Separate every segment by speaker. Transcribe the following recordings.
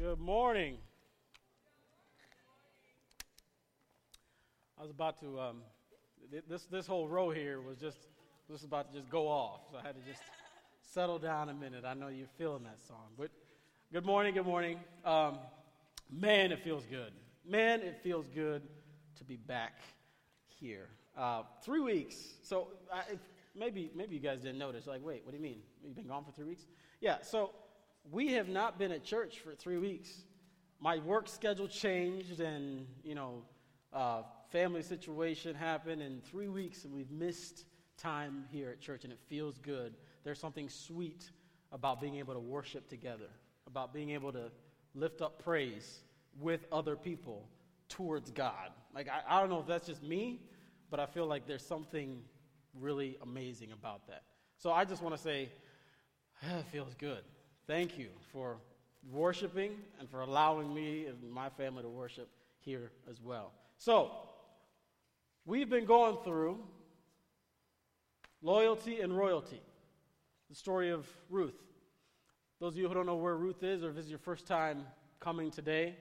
Speaker 1: Good morning. I was about to, um, th- this, this whole row here was just, was about to just go off. So I had to just settle down a minute. I know you're feeling that song. But good morning, good morning. Um, man, it feels good. Man, it feels good to be back here. Uh, three weeks. So I, maybe, maybe you guys didn't notice. Like, wait, what do you mean? You've been gone for three weeks? Yeah, so we have not been at church for three weeks. My work schedule changed, and you know, uh, family situation happened, In three weeks, and we've missed time here at church, and it feels good. There's something sweet about being able to worship together, about being able to lift up praise with other people towards God. Like I, I don't know if that's just me, but I feel like there's something really amazing about that. So I just want to say, it feels good. Thank you for worshiping and for allowing me and my family to worship here as well. So, we've been going through loyalty and royalty, the story of Ruth. Those of you who don't know where Ruth is, or if this is your first time coming today,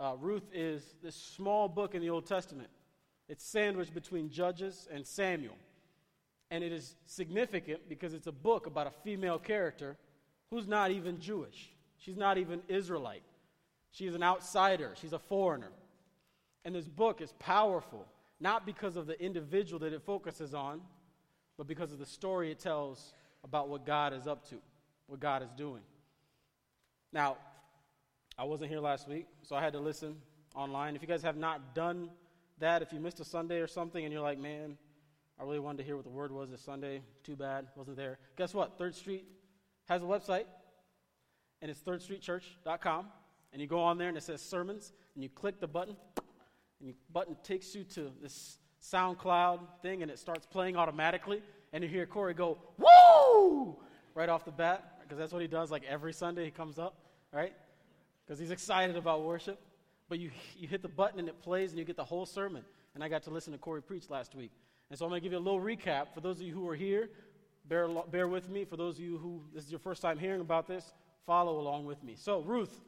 Speaker 1: uh, Ruth is this small book in the Old Testament. It's sandwiched between Judges and Samuel. And it is significant because it's a book about a female character who's not even Jewish. She's not even Israelite. She's an outsider. She's a foreigner. And this book is powerful, not because of the individual that it focuses on, but because of the story it tells about what God is up to, what God is doing. Now, I wasn't here last week, so I had to listen online. If you guys have not done that, if you missed a Sunday or something and you're like, man, I really wanted to hear what the word was this Sunday, too bad, wasn't there. Guess what? Third Street has a website, and it's thirdstreetchurch.com. And you go on there, and it says sermons, and you click the button, and the button takes you to this SoundCloud thing, and it starts playing automatically. And you hear Corey go, Woo! right off the bat, because that's what he does like every Sunday he comes up, right? Because he's excited about worship. But you, you hit the button, and it plays, and you get the whole sermon. And I got to listen to Corey preach last week. And so I'm going to give you a little recap for those of you who are here bear, bear with me. For those of you who this is your first time hearing about this, follow along with me. So, Ruth.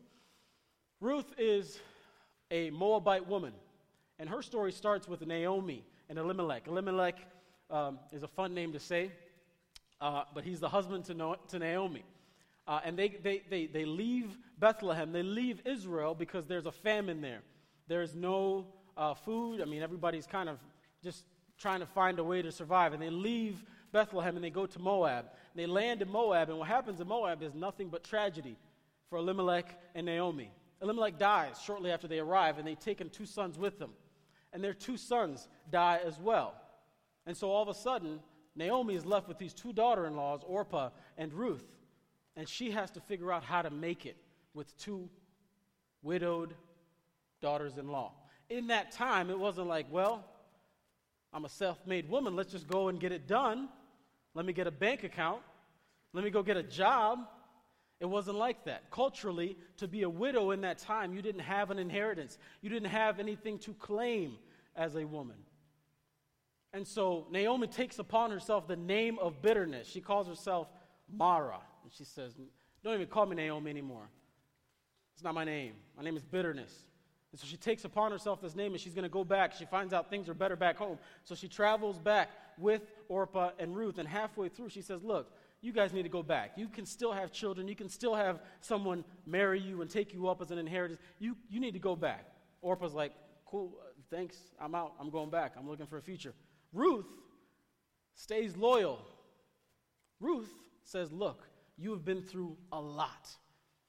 Speaker 1: Ruth is a Moabite woman, and her story starts with Naomi and Elimelech. Elimelech um, is a fun name to say, uh, but he's the husband to, no- to Naomi. Uh, and they, they, they, they leave Bethlehem, they leave Israel because there's a famine there. There's no uh, food. I mean, everybody's kind of just trying to find a way to survive. And they leave Bethlehem and they go to Moab. They land in Moab, and what happens in Moab is nothing but tragedy for Elimelech and Naomi. Elimelech dies shortly after they arrive, and they take in two sons with them. And their two sons die as well. And so all of a sudden, Naomi is left with these two daughter in laws, Orpah and Ruth. And she has to figure out how to make it with two widowed daughters in law. In that time, it wasn't like, well, I'm a self made woman, let's just go and get it done. Let me get a bank account. Let me go get a job. It wasn't like that. Culturally, to be a widow in that time, you didn't have an inheritance, you didn't have anything to claim as a woman. And so Naomi takes upon herself the name of bitterness. She calls herself Mara. And she says, Don't even call me Naomi anymore. It's not my name. My name is bitterness. And so she takes upon herself this name and she's going to go back. She finds out things are better back home. So she travels back with Orpah and Ruth. And halfway through, she says, Look, you guys need to go back. You can still have children. You can still have someone marry you and take you up as an inheritance. You, you need to go back. Orpah's like, Cool, thanks. I'm out. I'm going back. I'm looking for a future. Ruth stays loyal. Ruth says, Look, you have been through a lot,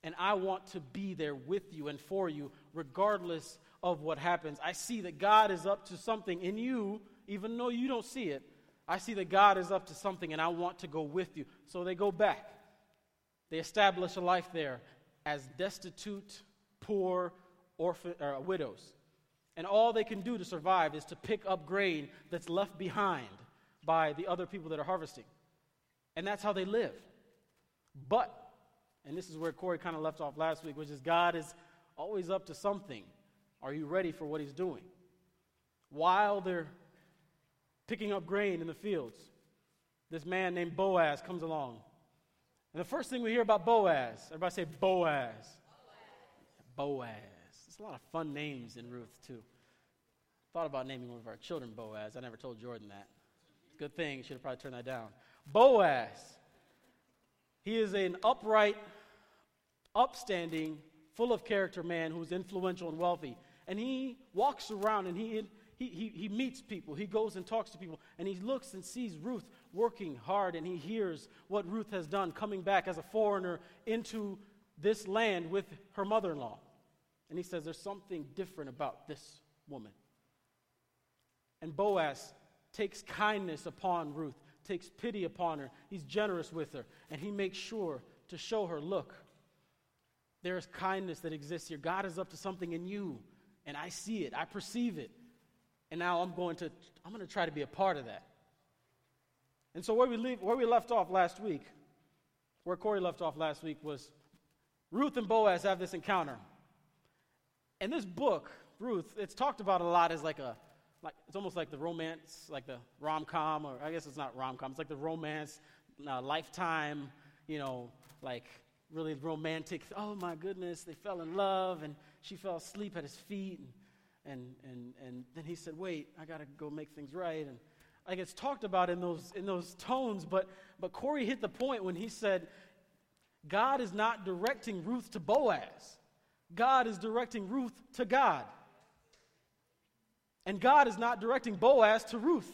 Speaker 1: and I want to be there with you and for you, regardless of what happens. I see that God is up to something in you, even though you don't see it. I see that God is up to something, and I want to go with you. So they go back. They establish a life there as destitute, poor, orphan, uh, widows. And all they can do to survive is to pick up grain that's left behind by the other people that are harvesting. And that's how they live. But, and this is where Corey kind of left off last week, which is God is always up to something. Are you ready for what he's doing? While they're picking up grain in the fields, this man named Boaz comes along. And the first thing we hear about Boaz, everybody say Boaz. Boaz. Boaz. There's a lot of fun names in Ruth, too. Thought about naming one of our children Boaz. I never told Jordan that. Good thing. Should have probably turned that down. Boaz. He is an upright, upstanding, full of character man who's influential and wealthy. And he walks around and he, he, he, he meets people. He goes and talks to people. And he looks and sees Ruth working hard. And he hears what Ruth has done, coming back as a foreigner into this land with her mother in law. And he says, There's something different about this woman. And Boaz takes kindness upon Ruth, takes pity upon her. He's generous with her, and he makes sure to show her look, there is kindness that exists here. God is up to something in you, and I see it, I perceive it. And now I'm going to I'm going to try to be a part of that. And so where we leave, where we left off last week, where Corey left off last week was Ruth and Boaz have this encounter. And this book, Ruth, it's talked about a lot as like a like it's almost like the romance, like the rom com, or I guess it's not rom com. It's like the romance, uh, lifetime, you know, like really romantic. Oh my goodness, they fell in love, and she fell asleep at his feet, and and and, and then he said, "Wait, I got to go make things right." And like it's talked about in those in those tones, but but Corey hit the point when he said, "God is not directing Ruth to Boaz. God is directing Ruth to God." And God is not directing Boaz to Ruth.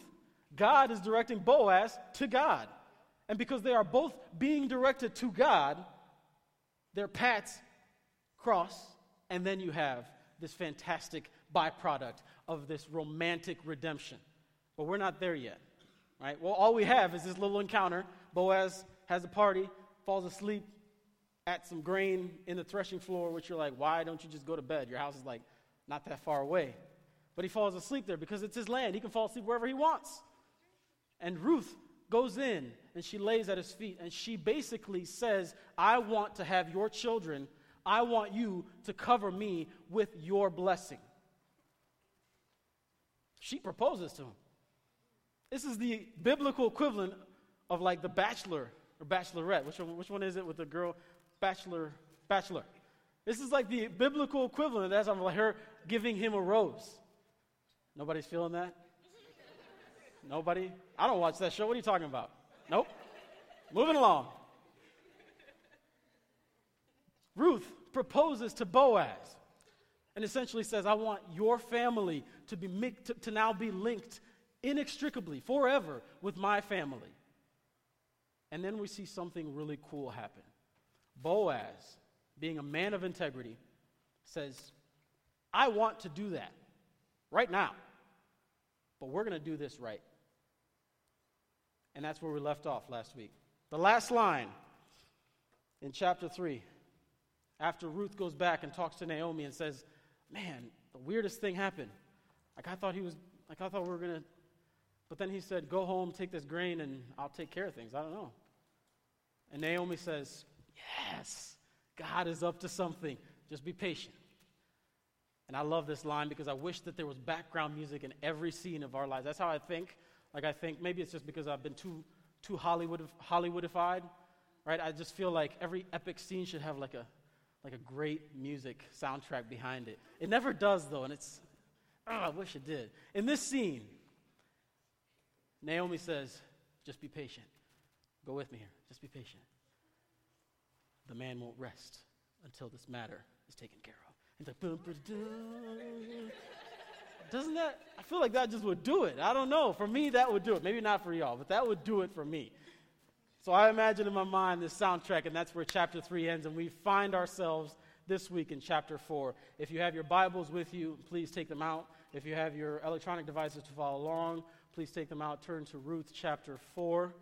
Speaker 1: God is directing Boaz to God. And because they are both being directed to God, their paths cross, and then you have this fantastic byproduct of this romantic redemption. But we're not there yet, right? Well, all we have is this little encounter. Boaz has a party, falls asleep at some grain in the threshing floor, which you're like, why don't you just go to bed? Your house is like not that far away. But he falls asleep there because it's his land. He can fall asleep wherever he wants. And Ruth goes in and she lays at his feet and she basically says, I want to have your children. I want you to cover me with your blessing. She proposes to him. This is the biblical equivalent of like the bachelor or bachelorette. Which one, which one is it with the girl? Bachelor, bachelor. This is like the biblical equivalent. That's like her giving him a rose. Nobody's feeling that? Nobody? I don't watch that show. What are you talking about? Nope. Moving along. Ruth proposes to Boaz and essentially says, I want your family to, be, to, to now be linked inextricably, forever, with my family. And then we see something really cool happen. Boaz, being a man of integrity, says, I want to do that right now. But we're going to do this right. And that's where we left off last week. The last line in chapter 3, after Ruth goes back and talks to Naomi and says, Man, the weirdest thing happened. Like I thought he was, like I thought we were going to, but then he said, Go home, take this grain, and I'll take care of things. I don't know. And Naomi says, Yes, God is up to something. Just be patient. And I love this line because I wish that there was background music in every scene of our lives. That's how I think. Like I think maybe it's just because I've been too too Hollywood Hollywoodified, right? I just feel like every epic scene should have like a like a great music soundtrack behind it. It never does though, and it's oh, I wish it did. In this scene, Naomi says, "Just be patient. Go with me here. Just be patient. The man won't rest until this matter is taken care of." He's like. Doesn't that, I feel like that just would do it. I don't know. For me, that would do it. Maybe not for y'all, but that would do it for me. So I imagine in my mind this soundtrack, and that's where chapter 3 ends, and we find ourselves this week in chapter 4. If you have your Bibles with you, please take them out. If you have your electronic devices to follow along, please take them out. Turn to Ruth chapter 4.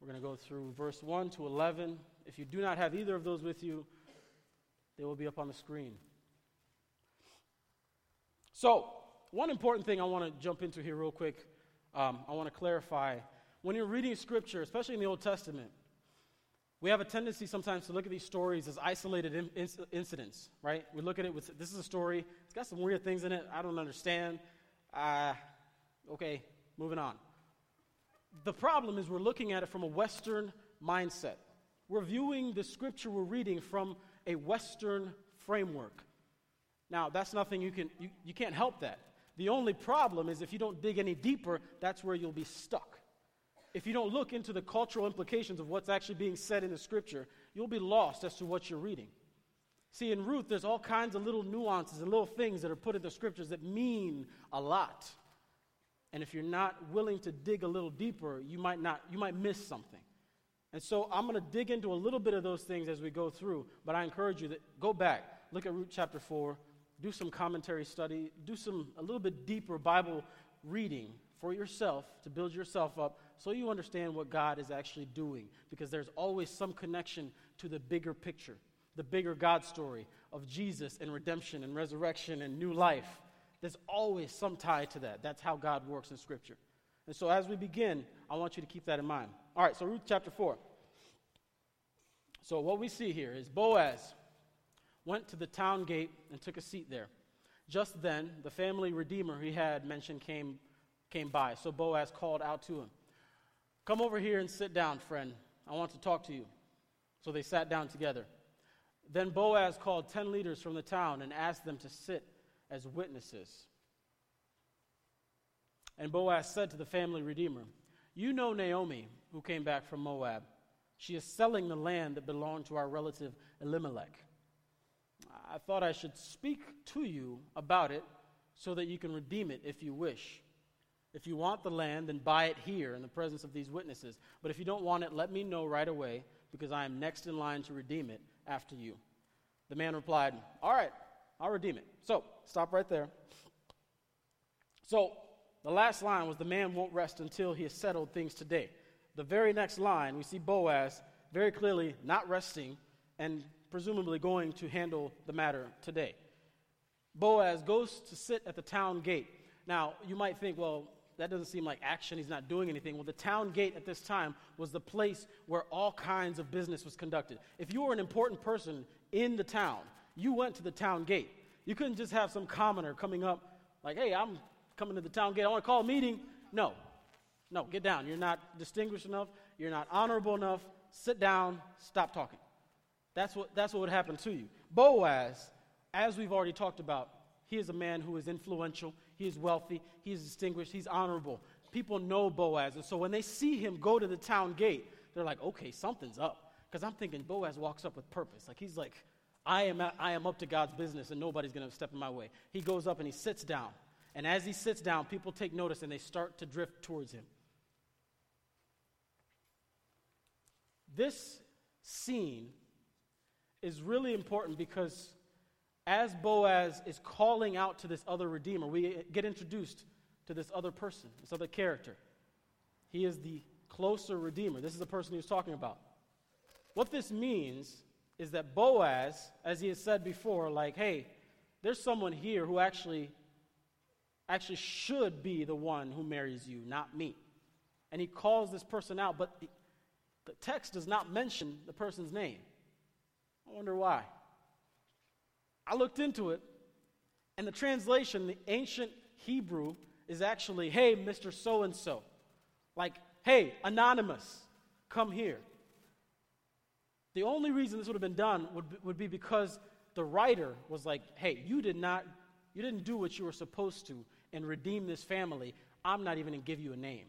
Speaker 1: We're going to go through verse 1 to 11. If you do not have either of those with you, they will be up on the screen. So, one important thing I want to jump into here, real quick, um, I want to clarify. When you're reading scripture, especially in the Old Testament, we have a tendency sometimes to look at these stories as isolated in, in, incidents, right? We look at it with this is a story, it's got some weird things in it, I don't understand. Uh, okay, moving on. The problem is we're looking at it from a Western mindset. We're viewing the scripture we're reading from a Western framework. Now, that's nothing you can, you, you can't help that. The only problem is if you don't dig any deeper, that's where you'll be stuck. If you don't look into the cultural implications of what's actually being said in the scripture, you'll be lost as to what you're reading. See, in Ruth, there's all kinds of little nuances and little things that are put in the scriptures that mean a lot. And if you're not willing to dig a little deeper, you might not, you might miss something. And so I'm going to dig into a little bit of those things as we go through, but I encourage you that go back, look at Ruth chapter 4, do some commentary study, do some a little bit deeper Bible reading for yourself to build yourself up so you understand what God is actually doing because there's always some connection to the bigger picture, the bigger God story of Jesus and redemption and resurrection and new life. There's always some tie to that. That's how God works in Scripture. And so as we begin, I want you to keep that in mind. All right, so Ruth chapter 4. So what we see here is Boaz went to the town gate and took a seat there. Just then, the family redeemer he had mentioned came, came by. So Boaz called out to him, Come over here and sit down, friend. I want to talk to you. So they sat down together. Then Boaz called ten leaders from the town and asked them to sit as witnesses. And Boaz said to the family redeemer, You know Naomi, who came back from Moab. She is selling the land that belonged to our relative Elimelech. I thought I should speak to you about it so that you can redeem it if you wish. If you want the land, then buy it here in the presence of these witnesses. But if you don't want it, let me know right away, because I am next in line to redeem it after you. The man replied, All right, I'll redeem it. So, stop right there. So, the last line was the man won't rest until he has settled things today. The very next line, we see Boaz very clearly not resting and presumably going to handle the matter today. Boaz goes to sit at the town gate. Now, you might think, well, that doesn't seem like action. He's not doing anything. Well, the town gate at this time was the place where all kinds of business was conducted. If you were an important person in the town, you went to the town gate. You couldn't just have some commoner coming up like, hey, I'm coming to the town gate. I want to call a meeting. No. No, get down. You're not distinguished enough. You're not honorable enough. Sit down. Stop talking. That's what, that's what would happen to you. Boaz, as we've already talked about, he is a man who is influential. He is wealthy. He is distinguished. He's honorable. People know Boaz. And so when they see him go to the town gate, they're like, okay, something's up. Because I'm thinking Boaz walks up with purpose. Like he's like, I am, I am up to God's business and nobody's going to step in my way. He goes up and he sits down. And as he sits down, people take notice and they start to drift towards him. This scene is really important because as Boaz is calling out to this other redeemer, we get introduced to this other person, this other character. He is the closer redeemer. This is the person he was talking about. What this means is that Boaz, as he has said before, like, hey, there's someone here who actually actually should be the one who marries you, not me. And he calls this person out, but the, the text does not mention the person's name. I wonder why. I looked into it, and the translation, the ancient Hebrew, is actually, hey, Mr. So and so. Like, hey, anonymous, come here. The only reason this would have been done would be, would be because the writer was like, hey, you did not, you didn't do what you were supposed to and redeem this family. I'm not even going to give you a name.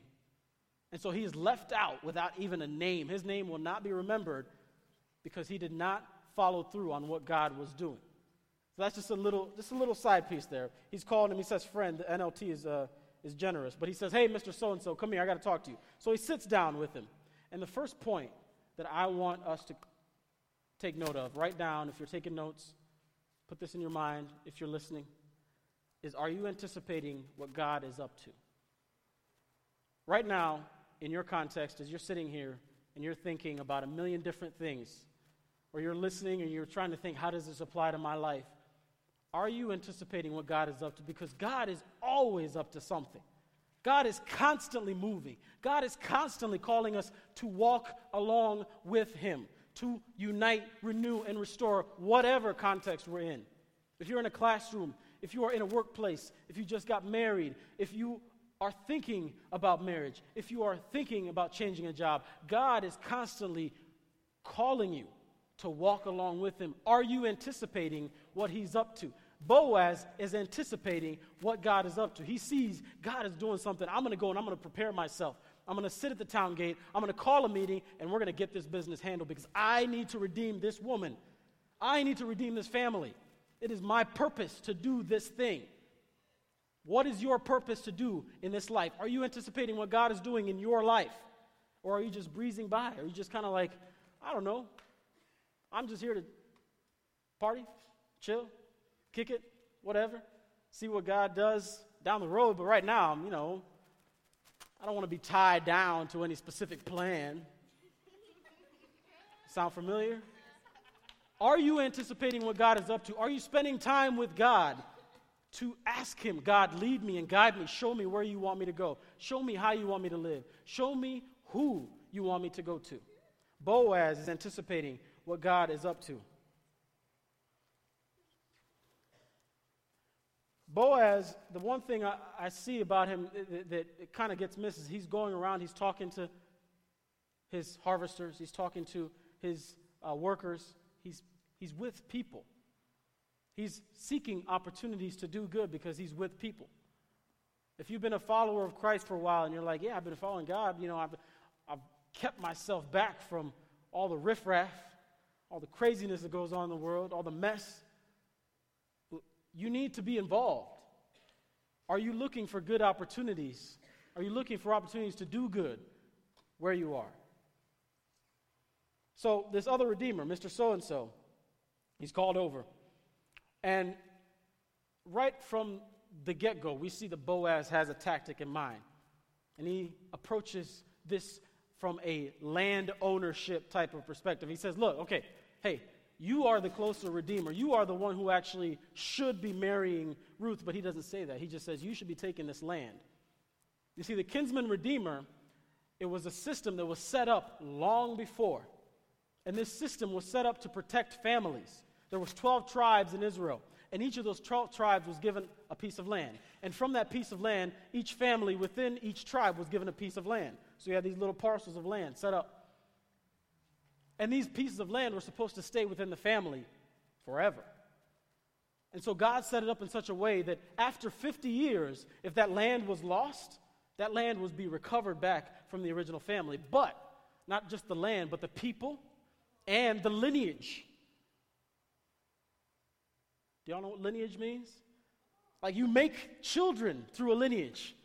Speaker 1: And so he is left out without even a name. His name will not be remembered because he did not follow through on what God was doing. So that's just a little, just a little side piece there. He's calling him. He says, "Friend." The NLT is uh, is generous, but he says, "Hey, Mr. So and So, come here. I got to talk to you." So he sits down with him, and the first point that I want us to take note of, write down if you're taking notes, put this in your mind if you're listening, is: Are you anticipating what God is up to? Right now, in your context, as you're sitting here and you're thinking about a million different things, or you're listening and you're trying to think, how does this apply to my life? Are you anticipating what God is up to? Because God is always up to something. God is constantly moving. God is constantly calling us to walk along with Him, to unite, renew, and restore whatever context we're in. If you're in a classroom, if you are in a workplace, if you just got married, if you are thinking about marriage, if you are thinking about changing a job, God is constantly calling you to walk along with him? Are you anticipating what he's up to? Boaz is anticipating what God is up to. He sees God is doing something. I'm going to go and I'm going to prepare myself. I'm going to sit at the town gate. I'm going to call a meeting and we're going to get this business handled because I need to redeem this woman. I need to redeem this family. It is my purpose to do this thing. What is your purpose to do in this life? Are you anticipating what God is doing in your life? Or are you just breezing by? Are you just kind of like, I don't know, I'm just here to party, chill, kick it, whatever, see what God does down the road. But right now, you know, I don't want to be tied down to any specific plan. Sound familiar? Are you anticipating what God is up to? Are you spending time with God to ask Him, God, lead me and guide me. Show me where you want me to go. Show me how you want me to live. Show me who you want me to go to. Boaz is anticipating what God is up to. Boaz, the one thing I, I see about him that, that kind of gets missed is he's going around, he's talking to his harvesters, he's talking to his uh, workers, he's, he's with people. He's seeking opportunities to do good because he's with people. If you've been a follower of Christ for a while and you're like, yeah, I've been following God, you know, I've, I've kept myself back from all the riffraff, all the craziness that goes on in the world, all the mess. You need to be involved. Are you looking for good opportunities? Are you looking for opportunities to do good where you are? So, this other Redeemer, Mr. So and so, he's called over. And right from the get go, we see that Boaz has a tactic in mind. And he approaches this from a land ownership type of perspective. He says, Look, okay, hey, you are the closer redeemer. You are the one who actually should be marrying Ruth, but he doesn't say that. He just says, You should be taking this land. You see, the kinsman redeemer, it was a system that was set up long before. And this system was set up to protect families. There was 12 tribes in Israel, and each of those 12 tribes was given a piece of land. And from that piece of land, each family within each tribe was given a piece of land. So you had these little parcels of land set up. And these pieces of land were supposed to stay within the family forever. And so God set it up in such a way that after 50 years, if that land was lost, that land would be recovered back from the original family. But not just the land, but the people and the lineage. Do y'all know what lineage means? Like you make children through a lineage.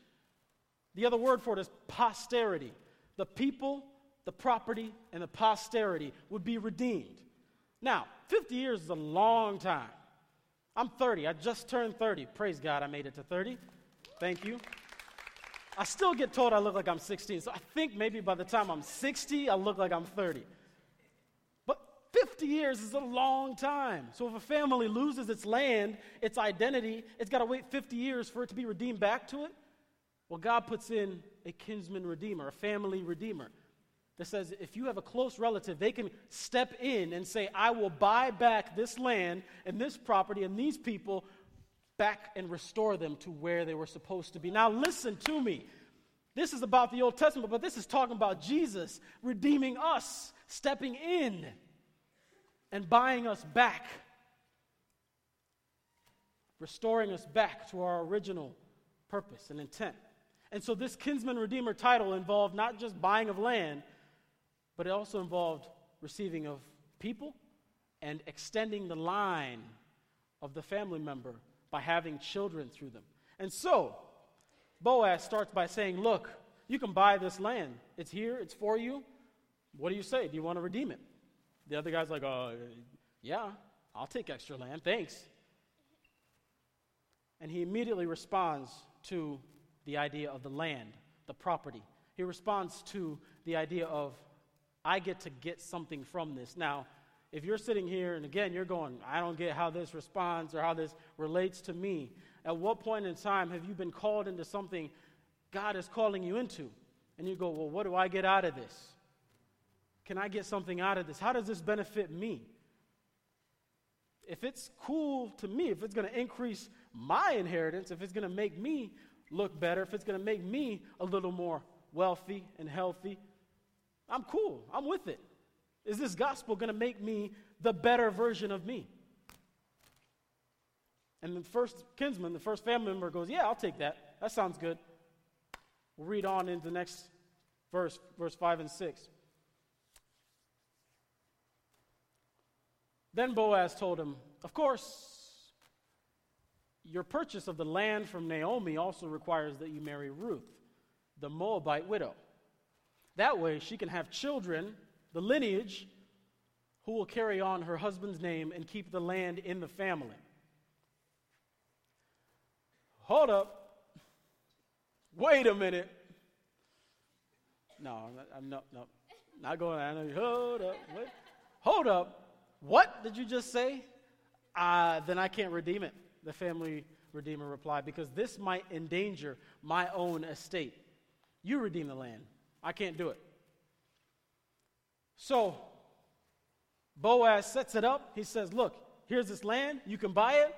Speaker 1: The other word for it is posterity. The people, the property, and the posterity would be redeemed. Now, 50 years is a long time. I'm 30. I just turned 30. Praise God, I made it to 30. Thank you. I still get told I look like I'm 16, so I think maybe by the time I'm 60, I look like I'm 30. But 50 years is a long time. So if a family loses its land, its identity, it's got to wait 50 years for it to be redeemed back to it. Well, God puts in a kinsman redeemer, a family redeemer that says if you have a close relative, they can step in and say, I will buy back this land and this property and these people back and restore them to where they were supposed to be. Now, listen to me. This is about the Old Testament, but this is talking about Jesus redeeming us, stepping in and buying us back, restoring us back to our original purpose and intent. And so, this kinsman redeemer title involved not just buying of land, but it also involved receiving of people and extending the line of the family member by having children through them. And so, Boaz starts by saying, Look, you can buy this land. It's here, it's for you. What do you say? Do you want to redeem it? The other guy's like, uh, yeah, I'll take extra land, thanks. And he immediately responds to the idea of the land, the property. He responds to the idea of, I get to get something from this. Now, if you're sitting here and again you're going, I don't get how this responds or how this relates to me, at what point in time have you been called into something God is calling you into? And you go, Well, what do I get out of this? can I get something out of this? How does this benefit me? If it's cool to me, if it's going to increase my inheritance, if it's going to make me look better, if it's going to make me a little more wealthy and healthy, I'm cool. I'm with it. Is this gospel going to make me the better version of me? And the first kinsman, the first family member goes, Yeah, I'll take that. That sounds good. We'll read on into the next verse, verse 5 and 6. Then Boaz told him, Of course, your purchase of the land from Naomi also requires that you marry Ruth, the Moabite widow. That way, she can have children, the lineage, who will carry on her husband's name and keep the land in the family. Hold up. Wait a minute. No, I'm not, no, not going. I know. Hold up. Wait. Hold up. What did you just say? Uh, then I can't redeem it the family redeemer replied, because this might endanger my own estate. You redeem the land. I can't do it. So, Boaz sets it up. He says, Look, here's this land. You can buy it.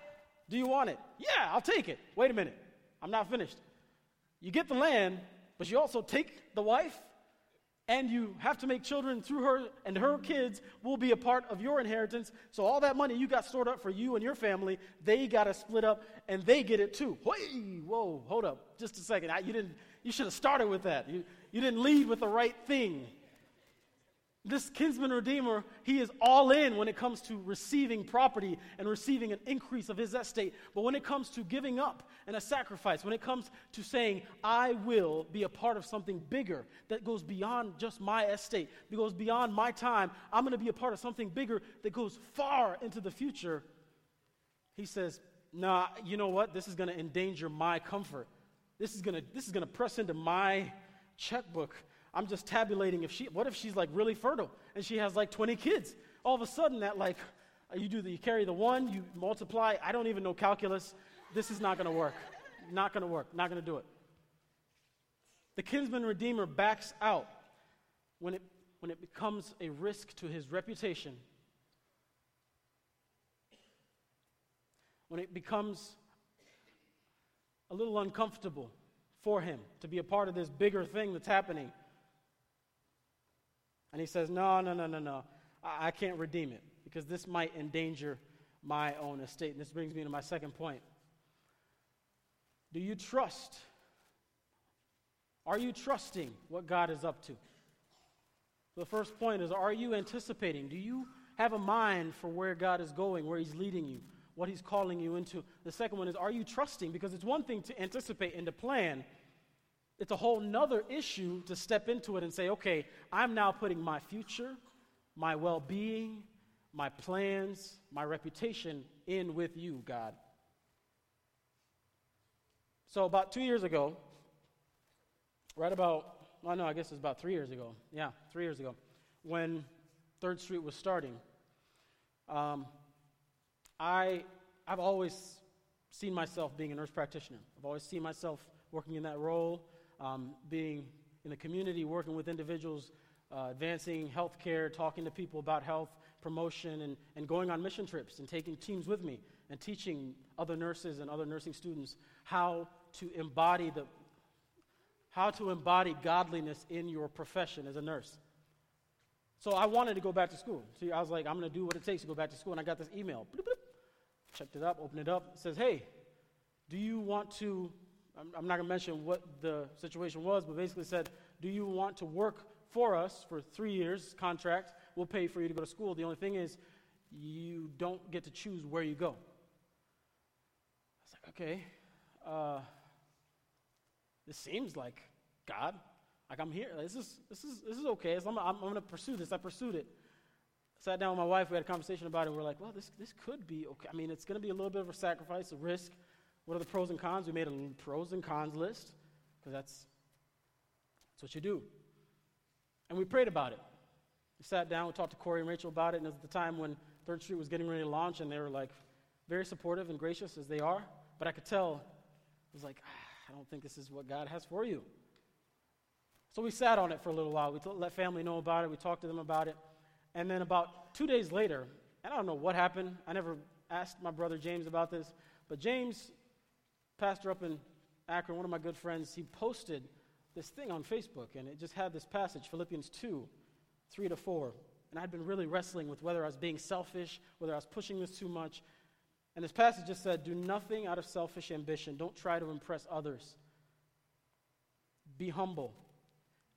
Speaker 1: Do you want it? Yeah, I'll take it. Wait a minute. I'm not finished. You get the land, but you also take the wife and you have to make children through her, and her kids will be a part of your inheritance. So all that money you got stored up for you and your family, they got to split up, and they get it too. Whoa, hold up, just a second. I, you didn't. You should have started with that. You, you didn't lead with the right thing. This kinsman redeemer, he is all in when it comes to receiving property and receiving an increase of his estate. But when it comes to giving up and a sacrifice, when it comes to saying, I will be a part of something bigger that goes beyond just my estate, that goes beyond my time, I'm going to be a part of something bigger that goes far into the future, he says, Nah, you know what? This is going to endanger my comfort. This is going to this is going to press into my checkbook. I'm just tabulating if she, what if she's like really fertile and she has like 20 kids? All of a sudden, that like, you do the, you carry the one, you multiply. I don't even know calculus. This is not going to work. Not going to work. Not going to do it. The kinsman redeemer backs out when it, when it becomes a risk to his reputation, when it becomes a little uncomfortable for him to be a part of this bigger thing that's happening. And he says, No, no, no, no, no. I, I can't redeem it because this might endanger my own estate. And this brings me to my second point. Do you trust? Are you trusting what God is up to? The first point is Are you anticipating? Do you have a mind for where God is going, where He's leading you, what He's calling you into? The second one is Are you trusting? Because it's one thing to anticipate and to plan, it's a whole nother issue to step into it and say, okay, I'm now putting my future, my well being, my plans, my reputation in with you, God. So, about two years ago, right about, well, no, I guess it was about three years ago. Yeah, three years ago, when Third Street was starting, um, I, I've always seen myself being a nurse practitioner. I've always seen myself working in that role um, being in the community, working with individuals, uh, advancing healthcare, talking to people about health promotion, and, and going on mission trips and taking teams with me and teaching other nurses and other nursing students how to embody the how to embody godliness in your profession as a nurse. So I wanted to go back to school. So I was like, I'm going to do what it takes to go back to school. And I got this email. Bloop, bloop. Checked it up, opened it up. It says, Hey, do you want to I'm, I'm not going to mention what the situation was, but basically said, Do you want to work for us for three years, contract? We'll pay for you to go to school. The only thing is, you don't get to choose where you go. I was like, Okay, uh, this seems like God. Like I'm here. This is this is this is okay. I'm, I'm, I'm going to pursue this. I pursued it. Sat down with my wife. We had a conversation about it. We're like, well, this this could be okay. I mean, it's going to be a little bit of a sacrifice, a risk. What are the pros and cons? We made a pros and cons list because that's, that's what you do. And we prayed about it. We sat down, we talked to Corey and Rachel about it, and it was the time when Third Street was getting ready to launch, and they were like very supportive and gracious as they are. But I could tell, it was like, ah, I don't think this is what God has for you. So we sat on it for a little while. We let family know about it. We talked to them about it. And then about two days later, and I don't know what happened. I never asked my brother James about this, but James pastor up in Akron, one of my good friends, he posted this thing on Facebook, and it just had this passage, Philippians 2, 3 to 4. And I'd been really wrestling with whether I was being selfish, whether I was pushing this too much. And this passage just said, Do nothing out of selfish ambition. Don't try to impress others. Be humble.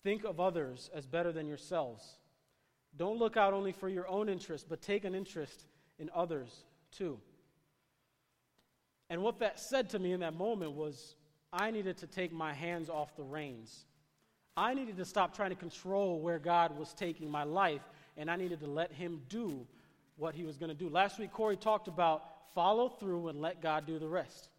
Speaker 1: Think of others as better than yourselves. Don't look out only for your own interest, but take an interest in others too. And what that said to me in that moment was I needed to take my hands off the reins. I needed to stop trying to control where God was taking my life, and I needed to let Him do what He was going to do. Last week, Corey talked about follow through and let God do the rest.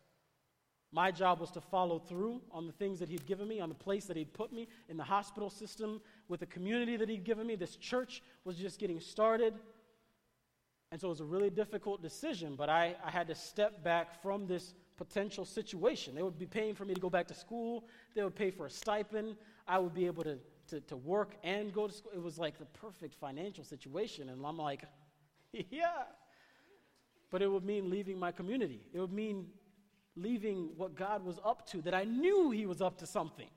Speaker 1: My job was to follow through on the things that He'd given me, on the place that He'd put me, in the hospital system, with the community that He'd given me. This church was just getting started. And so it was a really difficult decision, but I, I had to step back from this potential situation. They would be paying for me to go back to school, they would pay for a stipend. I would be able to, to, to work and go to school. It was like the perfect financial situation. And I'm like, yeah. But it would mean leaving my community. It would mean leaving what God was up to, that I knew He was up to something.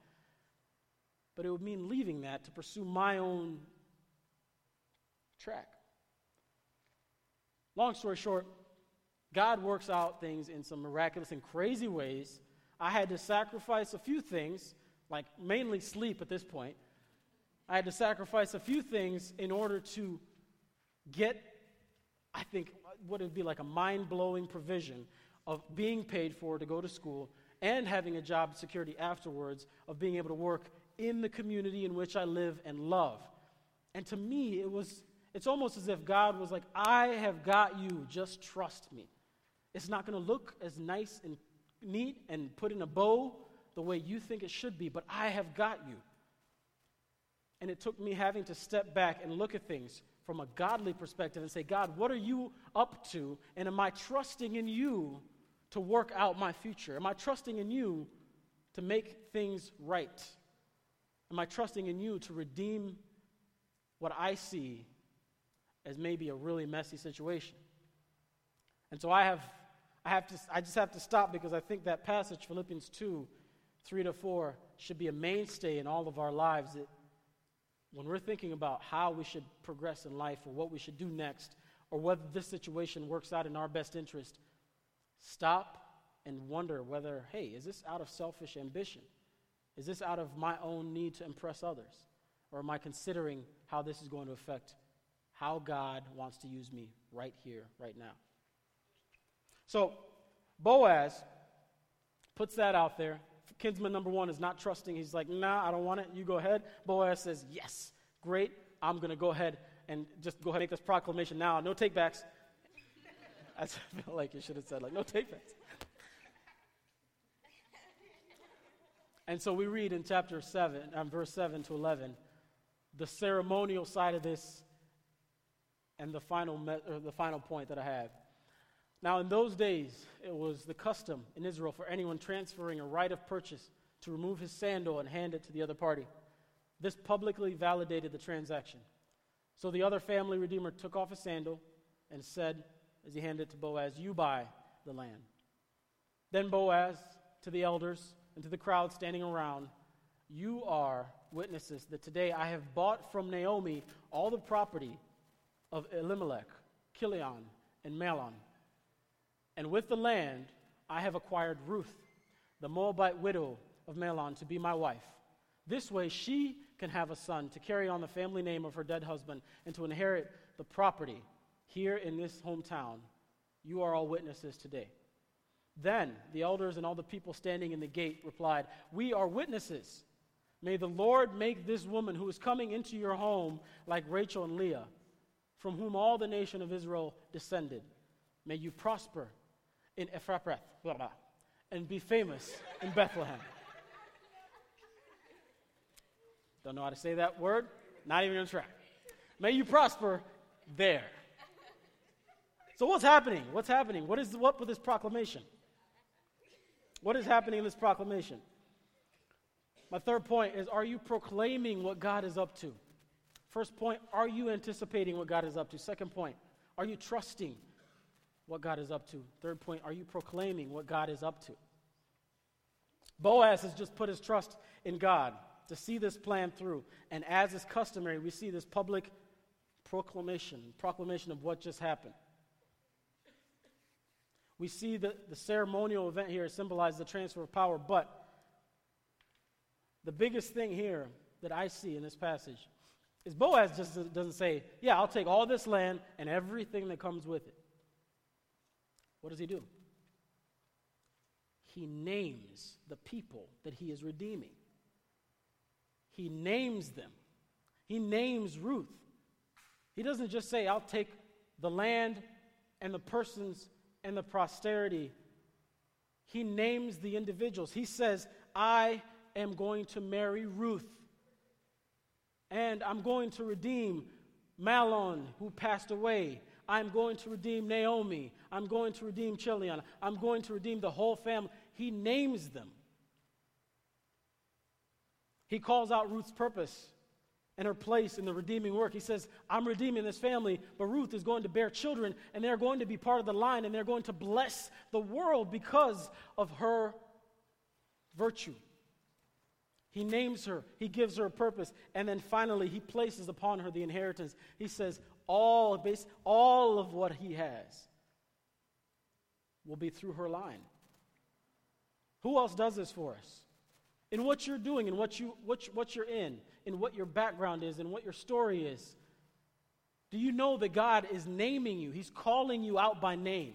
Speaker 1: But it would mean leaving that to pursue my own track. Long story short, God works out things in some miraculous and crazy ways. I had to sacrifice a few things, like mainly sleep at this point. I had to sacrifice a few things in order to get, I think, what would be like a mind blowing provision of being paid for to go to school and having a job security afterwards, of being able to work in the community in which I live and love. And to me, it was it's almost as if God was like, I have got you, just trust me. It's not going to look as nice and neat and put in a bow the way you think it should be, but I have got you. And it took me having to step back and look at things from a godly perspective and say, God, what are you up to? And am I trusting in you to work out my future? Am I trusting in you to make things right? Am I trusting in you to redeem what I see as maybe a really messy situation. And so I have, I have to, I just have to stop because I think that passage, Philippians 2, 3 to 4, should be a mainstay in all of our lives. That when we're thinking about how we should progress in life or what we should do next or whether this situation works out in our best interest, stop and wonder whether, hey, is this out of selfish ambition? Is this out of my own need to impress others? Or am I considering how this is going to affect how God wants to use me right here, right now. So, Boaz puts that out there. Kinsman number one is not trusting. He's like, nah, I don't want it. You go ahead. Boaz says, yes, great. I'm going to go ahead and just go ahead and make this proclamation now. No takebacks. I feel like you should have said, like, no takebacks. and so we read in chapter 7, um, verse 7 to 11, the ceremonial side of this and the final, me- uh, the final point that I have. Now, in those days, it was the custom in Israel for anyone transferring a right of purchase to remove his sandal and hand it to the other party. This publicly validated the transaction. So the other family redeemer took off his sandal and said, as he handed it to Boaz, You buy the land. Then Boaz, to the elders and to the crowd standing around, You are witnesses that today I have bought from Naomi all the property of Elimelech, Kilion, and Mahlon. And with the land I have acquired Ruth, the Moabite widow of Mahlon, to be my wife. This way she can have a son to carry on the family name of her dead husband and to inherit the property here in this hometown. You are all witnesses today. Then the elders and all the people standing in the gate replied, We are witnesses. May the Lord make this woman who is coming into your home like Rachel and Leah from whom all the nation of Israel descended. May you prosper in blah, and be famous in Bethlehem. Don't know how to say that word? Not even to try. May you prosper there. So, what's happening? What's happening? What is what with this proclamation? What is happening in this proclamation? My third point is Are you proclaiming what God is up to? First point, are you anticipating what God is up to? Second point, are you trusting what God is up to? Third point, are you proclaiming what God is up to? Boaz has just put his trust in God to see this plan through. And as is customary, we see this public proclamation, proclamation of what just happened. We see that the ceremonial event here symbolizes the transfer of power, but the biggest thing here that I see in this passage is Boaz just doesn't say, Yeah, I'll take all this land and everything that comes with it. What does he do? He names the people that he is redeeming. He names them. He names Ruth. He doesn't just say, I'll take the land and the persons and the posterity. He names the individuals. He says, I am going to marry Ruth. And I'm going to redeem Mahlon, who passed away. I'm going to redeem Naomi. I'm going to redeem Chilion. I'm going to redeem the whole family. He names them. He calls out Ruth's purpose and her place in the redeeming work. He says, I'm redeeming this family, but Ruth is going to bear children, and they're going to be part of the line, and they're going to bless the world because of her virtue. He names her, he gives her a purpose, and then finally he places upon her the inheritance. He says, all, all of what he has will be through her line. Who else does this for us? In what you're doing, in what, you, what, what you're in, in what your background is in what your story is. Do you know that God is naming you? He's calling you out by name.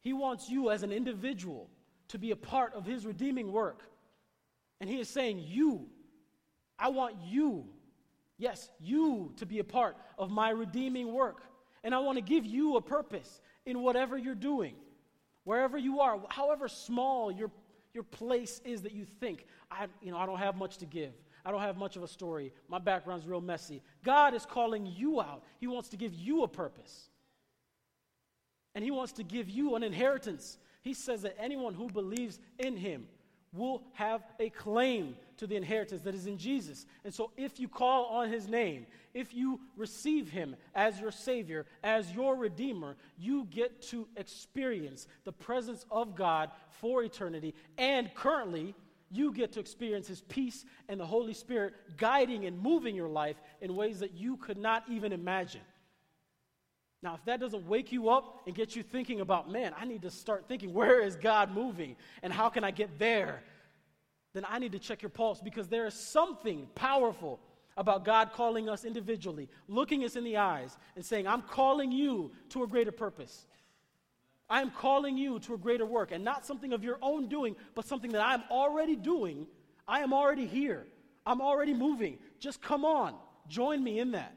Speaker 1: He wants you as an individual to be a part of His redeeming work. And He is saying, You, I want you, yes, you to be a part of my redeeming work. And I want to give you a purpose in whatever you're doing, wherever you are, however small your, your place is that you think, I, you know, I don't have much to give. I don't have much of a story. My background's real messy. God is calling you out. He wants to give you a purpose. And He wants to give you an inheritance. He says that anyone who believes in Him will have a claim to the inheritance that is in Jesus. And so, if you call on His name, if you receive Him as your Savior, as your Redeemer, you get to experience the presence of God for eternity and currently you get to experience His peace and the Holy Spirit guiding and moving your life in ways that you could not even imagine. Now, if that doesn't wake you up and get you thinking about, man, I need to start thinking, where is God moving and how can I get there? Then I need to check your pulse because there is something powerful about God calling us individually, looking us in the eyes, and saying, I'm calling you to a greater purpose. I am calling you to a greater work and not something of your own doing, but something that I'm already doing. I am already here. I'm already moving. Just come on. Join me in that.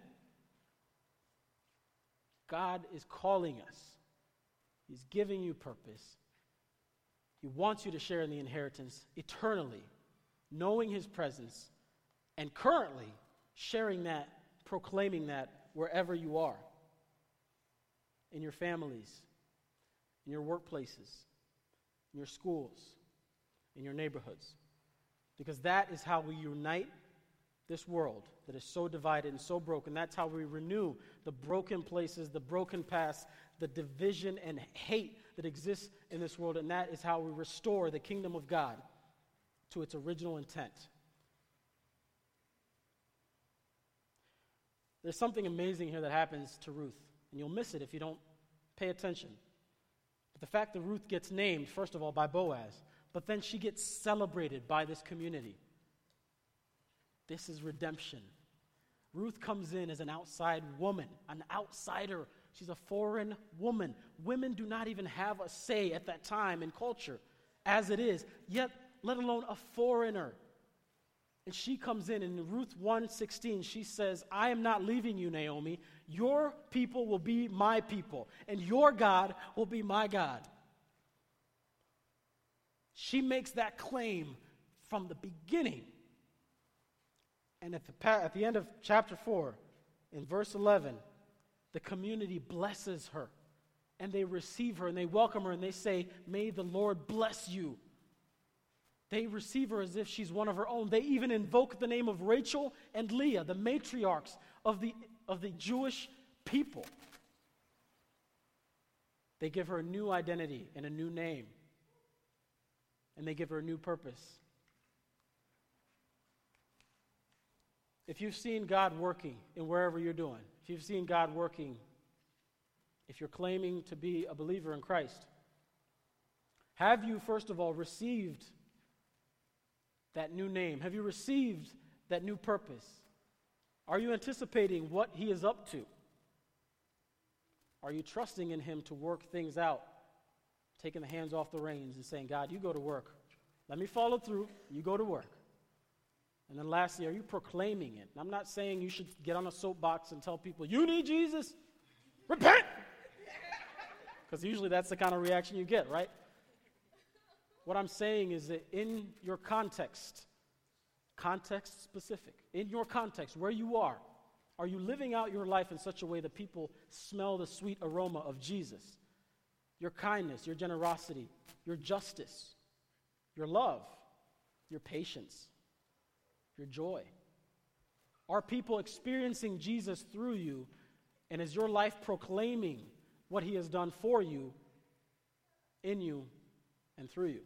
Speaker 1: God is calling us, He's giving you purpose. He wants you to share in the inheritance eternally, knowing His presence, and currently sharing that, proclaiming that wherever you are in your families in your workplaces, in your schools, in your neighborhoods. Because that is how we unite this world that is so divided and so broken. That's how we renew the broken places, the broken past, the division and hate that exists in this world. And that is how we restore the kingdom of God to its original intent. There's something amazing here that happens to Ruth, and you'll miss it if you don't pay attention. But The fact that Ruth gets named, first of all, by Boaz, but then she gets celebrated by this community. This is redemption. Ruth comes in as an outside woman, an outsider. She's a foreign woman. Women do not even have a say at that time in culture as it is, yet, let alone a foreigner. And she comes in in Ruth 1:16 she says, "I am not leaving you, Naomi. Your people will be my people, and your God will be my God." She makes that claim from the beginning. And at the, at the end of chapter 4, in verse 11, the community blesses her. And they receive her and they welcome her and they say, May the Lord bless you. They receive her as if she's one of her own. They even invoke the name of Rachel and Leah, the matriarchs of the, of the Jewish people. They give her a new identity and a new name, and they give her a new purpose. If you've seen God working in wherever you're doing, if you've seen God working, if you're claiming to be a believer in Christ, have you, first of all, received that new name? Have you received that new purpose? Are you anticipating what He is up to? Are you trusting in Him to work things out? Taking the hands off the reins and saying, God, you go to work. Let me follow through. You go to work. And then lastly, are you proclaiming it? I'm not saying you should get on a soapbox and tell people, you need Jesus. Repent! Because usually that's the kind of reaction you get, right? What I'm saying is that in your context, context specific, in your context, where you are, are you living out your life in such a way that people smell the sweet aroma of Jesus? Your kindness, your generosity, your justice, your love, your patience, your joy. Are people experiencing Jesus through you? And is your life proclaiming what he has done for you, in you, and through you?